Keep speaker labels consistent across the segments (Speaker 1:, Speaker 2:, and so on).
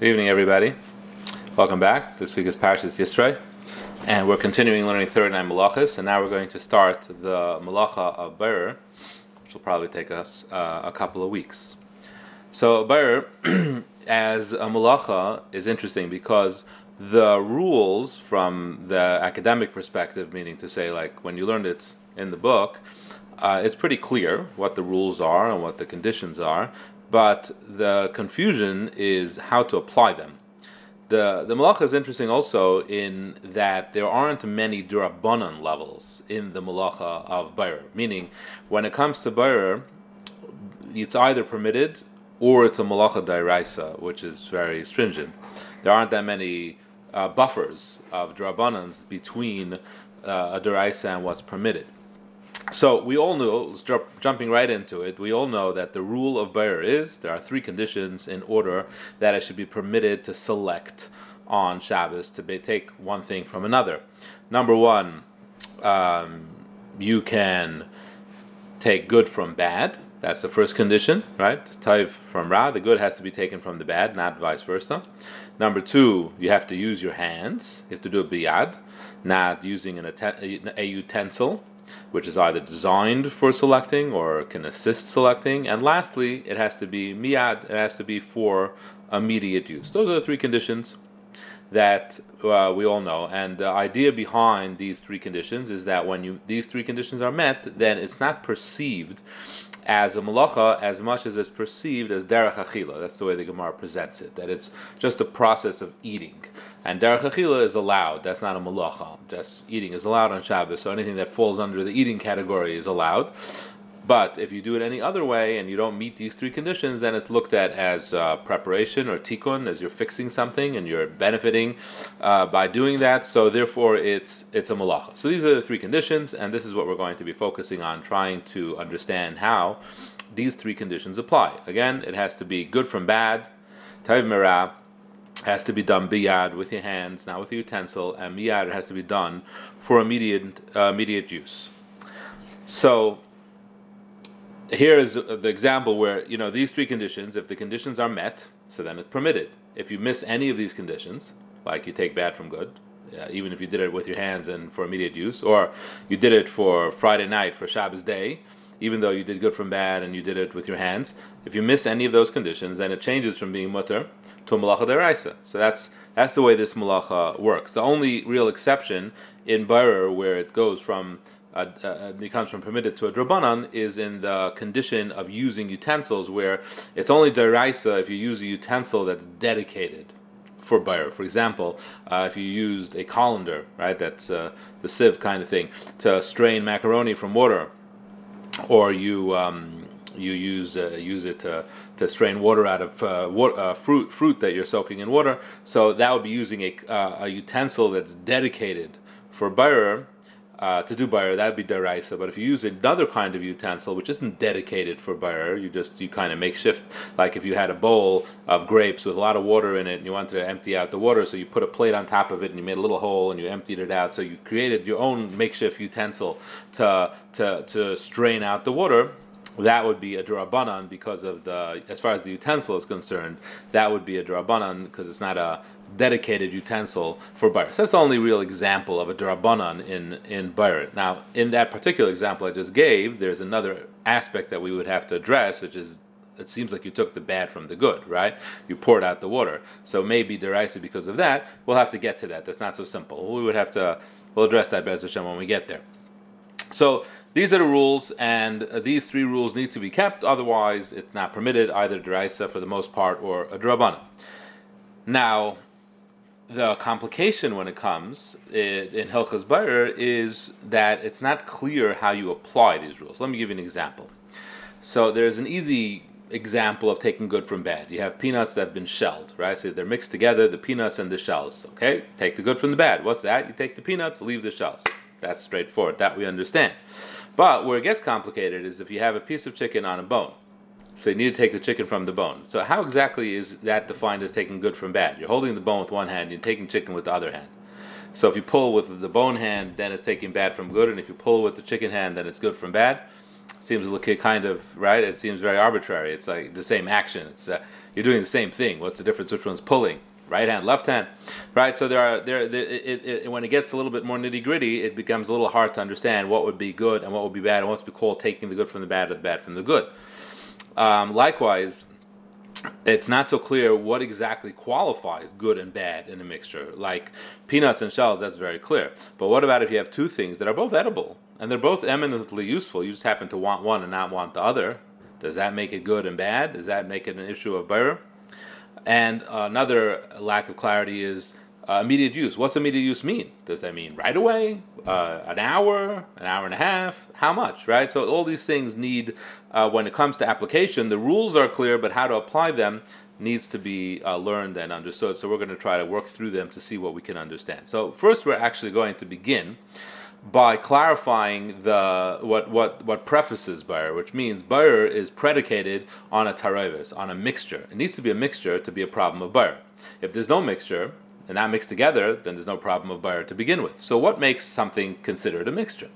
Speaker 1: Good evening, everybody. Welcome back. This week is Parashas Yisro, and we're continuing learning 39 malachas, and now we're going to start the malacha of Ber, which will probably take us uh, a couple of weeks. So Ber, as a malacha, is interesting because the rules from the academic perspective, meaning to say, like when you learned it in the book, uh, it's pretty clear what the rules are and what the conditions are, but the confusion is how to apply them. The the malacha is interesting also in that there aren't many durabanan levels in the malacha of bayr. Meaning, when it comes to bayr, it's either permitted or it's a malacha dairaisa, which is very stringent. There aren't that many uh, buffers of durabanans between uh, a deraisa and what's permitted. So we all know, jumping right into it, we all know that the rule of Bayer is there are three conditions in order that it should be permitted to select on Shabbos to be, take one thing from another. Number one, um, you can take good from bad. That's the first condition, right? Taiv from Ra, the good has to be taken from the bad, not vice versa. Number two, you have to use your hands. You have to do a biyad, not using an, a utensil which is either designed for selecting or can assist selecting. And lastly, it has to be miyad, it has to be for immediate use. Those are the three conditions that uh, we all know. And the idea behind these three conditions is that when you these three conditions are met, then it's not perceived as a malacha as much as it's perceived as derech achila. That's the way the Gemara presents it. That it's just a process of eating. And derech achila is allowed. That's not a malacha. Just eating is allowed on Shabbos. So anything that falls under the eating category is allowed. But if you do it any other way and you don't meet these three conditions, then it's looked at as uh, preparation or tikkun, as you're fixing something and you're benefiting uh, by doing that. So therefore, it's it's a malacha. So these are the three conditions, and this is what we're going to be focusing on, trying to understand how these three conditions apply. Again, it has to be good from bad, taiv merah, has to be done biyad with your hands, not with a utensil, and miyad has to be done for immediate uh, immediate use. So here is the example where you know these three conditions. If the conditions are met, so then it's permitted. If you miss any of these conditions, like you take bad from good, even if you did it with your hands and for immediate use, or you did it for Friday night for Shabbos day, even though you did good from bad and you did it with your hands, if you miss any of those conditions, then it changes from being mutter to malacha deraisa. So that's that's the way this malacha works. The only real exception in Bayer where it goes from uh, uh, becomes from permitted to a drabanan is in the condition of using utensils where it's only deraisa if you use a utensil that's dedicated for bayer. For example, uh, if you used a colander, right, that's uh, the sieve kind of thing, to strain macaroni from water, or you um, you use uh, use it to, to strain water out of uh, water, uh, fruit fruit that you're soaking in water. So that would be using a, uh, a utensil that's dedicated for bayer uh, to do bayar, that'd be deraisa. But if you use another kind of utensil, which isn't dedicated for bayar, you just you kind of make shift. Like if you had a bowl of grapes with a lot of water in it, and you wanted to empty out the water, so you put a plate on top of it, and you made a little hole, and you emptied it out. So you created your own makeshift utensil to to to strain out the water that would be a drabanan because of the as far as the utensil is concerned that would be a drabanan because it's not a dedicated utensil for bayr. So that's the only real example of a drabanan in in bayr. Now, in that particular example I just gave, there's another aspect that we would have to address, which is it seems like you took the bad from the good, right? You poured out the water. So maybe deraisa because of that. We'll have to get to that. That's not so simple. We would have to we'll address that Bez Hashem when we get there. So these are the rules, and these three rules need to be kept. Otherwise, it's not permitted either deraisa for the most part or a drabana. Now, the complication when it comes in, in Hilchas Bayer is that it's not clear how you apply these rules. Let me give you an example. So there's an easy example of taking good from bad. You have peanuts that have been shelled, right? So they're mixed together, the peanuts and the shells. Okay, take the good from the bad. What's that? You take the peanuts, leave the shells. That's straightforward. That we understand. But where it gets complicated is if you have a piece of chicken on a bone. So you need to take the chicken from the bone. So how exactly is that defined as taking good from bad? You're holding the bone with one hand, you're taking chicken with the other hand. So if you pull with the bone hand, then it's taking bad from good, and if you pull with the chicken hand, then it's good from bad. seems kind of right. It seems very arbitrary. It's like the same action. It's uh, you're doing the same thing. What's the difference? Which one's pulling? Right hand, left hand, right? So there are there. there it, it, when it gets a little bit more nitty gritty, it becomes a little hard to understand what would be good and what would be bad, and what's be called taking the good from the bad or the bad from the good. Um, likewise, it's not so clear what exactly qualifies good and bad in a mixture. Like peanuts and shells, that's very clear. But what about if you have two things that are both edible and they're both eminently useful? You just happen to want one and not want the other. Does that make it good and bad? Does that make it an issue of burr? And another lack of clarity is uh, immediate use. What's immediate use mean? Does that mean right away, uh, an hour, an hour and a half? How much, right? So all these things need, uh, when it comes to application, the rules are clear, but how to apply them needs to be uh, learned and understood. So we're going to try to work through them to see what we can understand. So first, we're actually going to begin by clarifying the what what what prefaces Bayer, which means Bayer is predicated on a tarevis, on a mixture. It needs to be a mixture to be a problem of Bayer. If there's no mixture, and not mixed together, then there's no problem of buyer to begin with. So, what makes something considered a mixture?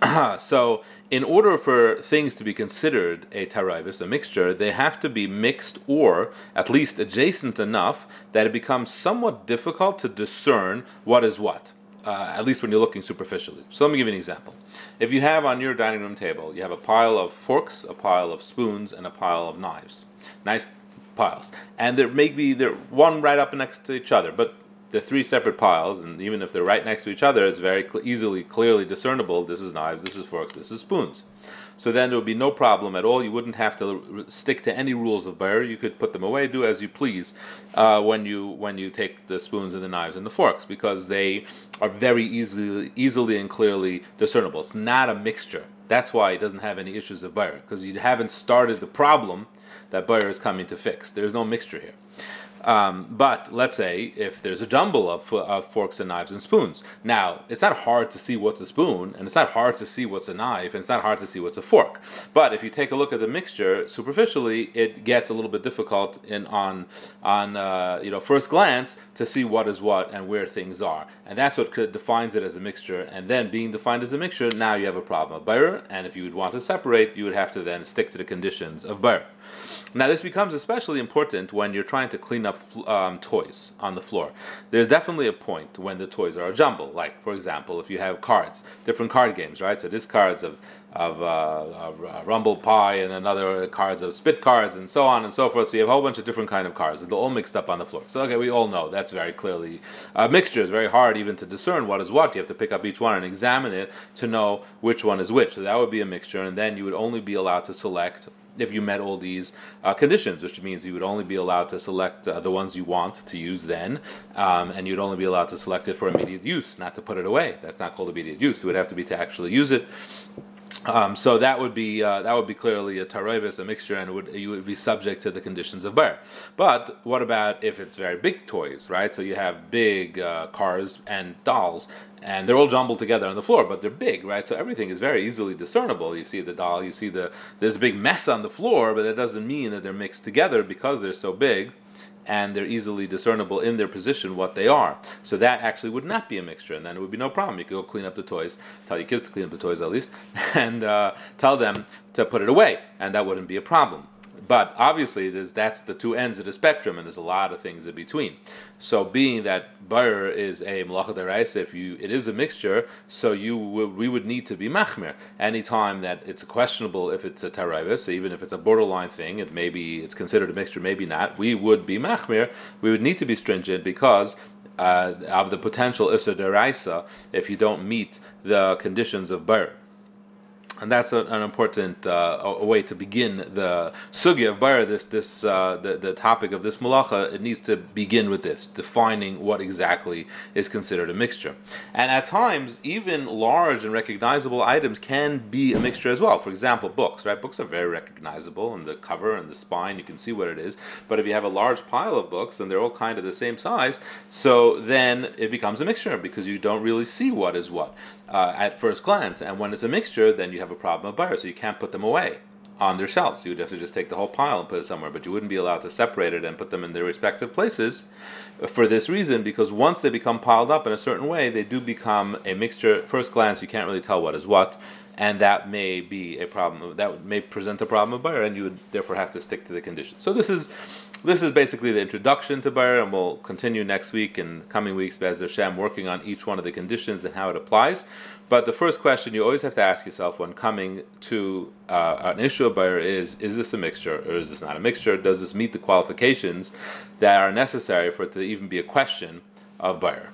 Speaker 1: so, in order for things to be considered a tarayvis, a mixture, they have to be mixed or at least adjacent enough that it becomes somewhat difficult to discern what is what. Uh, at least when you're looking superficially. So let me give you an example. If you have on your dining room table, you have a pile of forks, a pile of spoons, and a pile of knives. Nice piles, and there may be they're one right up next to each other, but they're three separate piles, and even if they're right next to each other, it's very cl- easily, clearly discernible. This is knives, this is forks, this is spoons. So then there would be no problem at all. You wouldn't have to stick to any rules of Bayer. You could put them away, do as you please uh, when you when you take the spoons and the knives and the forks, because they are very easily easily and clearly discernible. It's not a mixture. That's why it doesn't have any issues of Bayer, because you haven't started the problem that Bayer is coming to fix. There's no mixture here. Um, but let's say if there's a jumble of, of, forks and knives and spoons. Now, it's not hard to see what's a spoon, and it's not hard to see what's a knife, and it's not hard to see what's a fork. But if you take a look at the mixture superficially, it gets a little bit difficult in on on uh, you know first glance to see what is what and where things are, and that's what defines it as a mixture. And then being defined as a mixture, now you have a problem of Bayer, and if you would want to separate, you would have to then stick to the conditions of Bayer. Now, this becomes especially important when you're trying to clean up um, toys on the floor. There's definitely a point when the toys are a jumble. Like, for example, if you have cards, different card games, right? So this cards of of, uh, of uh, rumble pie and another cards of spit cards and so on and so forth. So you have a whole bunch of different kind of cards. They're all mixed up on the floor. So okay, we all know that's very clearly a mixture. is very hard even to discern what is what. You have to pick up each one and examine it to know which one is which. So that would be a mixture, and then you would only be allowed to select if you met all these uh, conditions, which means you would only be allowed to select uh, the ones you want to use then, um, and you'd only be allowed to select it for immediate use, not to put it away. That's not called immediate use. It would have to be to actually use it. Um, so that would be uh, that would be clearly a tarevis, a mixture, and would you would be subject to the conditions of Bayer. But what about if it's very big toys, right? So you have big uh, cars and dolls, and they're all jumbled together on the floor, but they're big, right? So everything is very easily discernible. You see the doll, you see the there's a big mess on the floor, but that doesn't mean that they're mixed together because they're so big and they're easily discernible in their position what they are. So that actually would not be a mixture, and then it would be no problem. You could go clean up the toys, tell your kids to clean up the toys at least, and uh, tell them to put it away, and that wouldn't be a problem. But obviously, that's the two ends of the spectrum, and there's a lot of things in between. So, being that Bayer is a malacha deraisa, if you it is a mixture, so you we would need to be machmir anytime that it's questionable if it's a teravis, even if it's a borderline thing, it maybe it's considered a mixture, maybe not. We would be machmir. We would need to be stringent because uh, of the potential issa deraisa if you don't meet the conditions of Bayer and that's a, an important uh, a, way to begin the sugya of Bayer, this this uh, the, the topic of this malacha. It needs to begin with this, defining what exactly is considered a mixture. And at times, even large and recognizable items can be a mixture as well. For example, books. Right, books are very recognizable, and the cover and the spine you can see what it is. But if you have a large pile of books and they're all kind of the same size, so then it becomes a mixture because you don't really see what is what uh, at first glance. And when it's a mixture, then you have a problem of Bayer, so you can't put them away on their shelves. You would have to just take the whole pile and put it somewhere, but you wouldn't be allowed to separate it and put them in their respective places for this reason, because once they become piled up in a certain way, they do become a mixture. At first glance, you can't really tell what is what, and that may be a problem. That may present a problem of Bayer, and you would therefore have to stick to the conditions. So this is this is basically the introduction to Bayer, and we'll continue next week and coming weeks, Bez Hashem, working on each one of the conditions and how it applies. But the first question you always have to ask yourself when coming to uh, an issue of Bayer is: Is this a mixture, or is this not a mixture? Does this meet the qualifications that are necessary for it to even be a question of Bayer?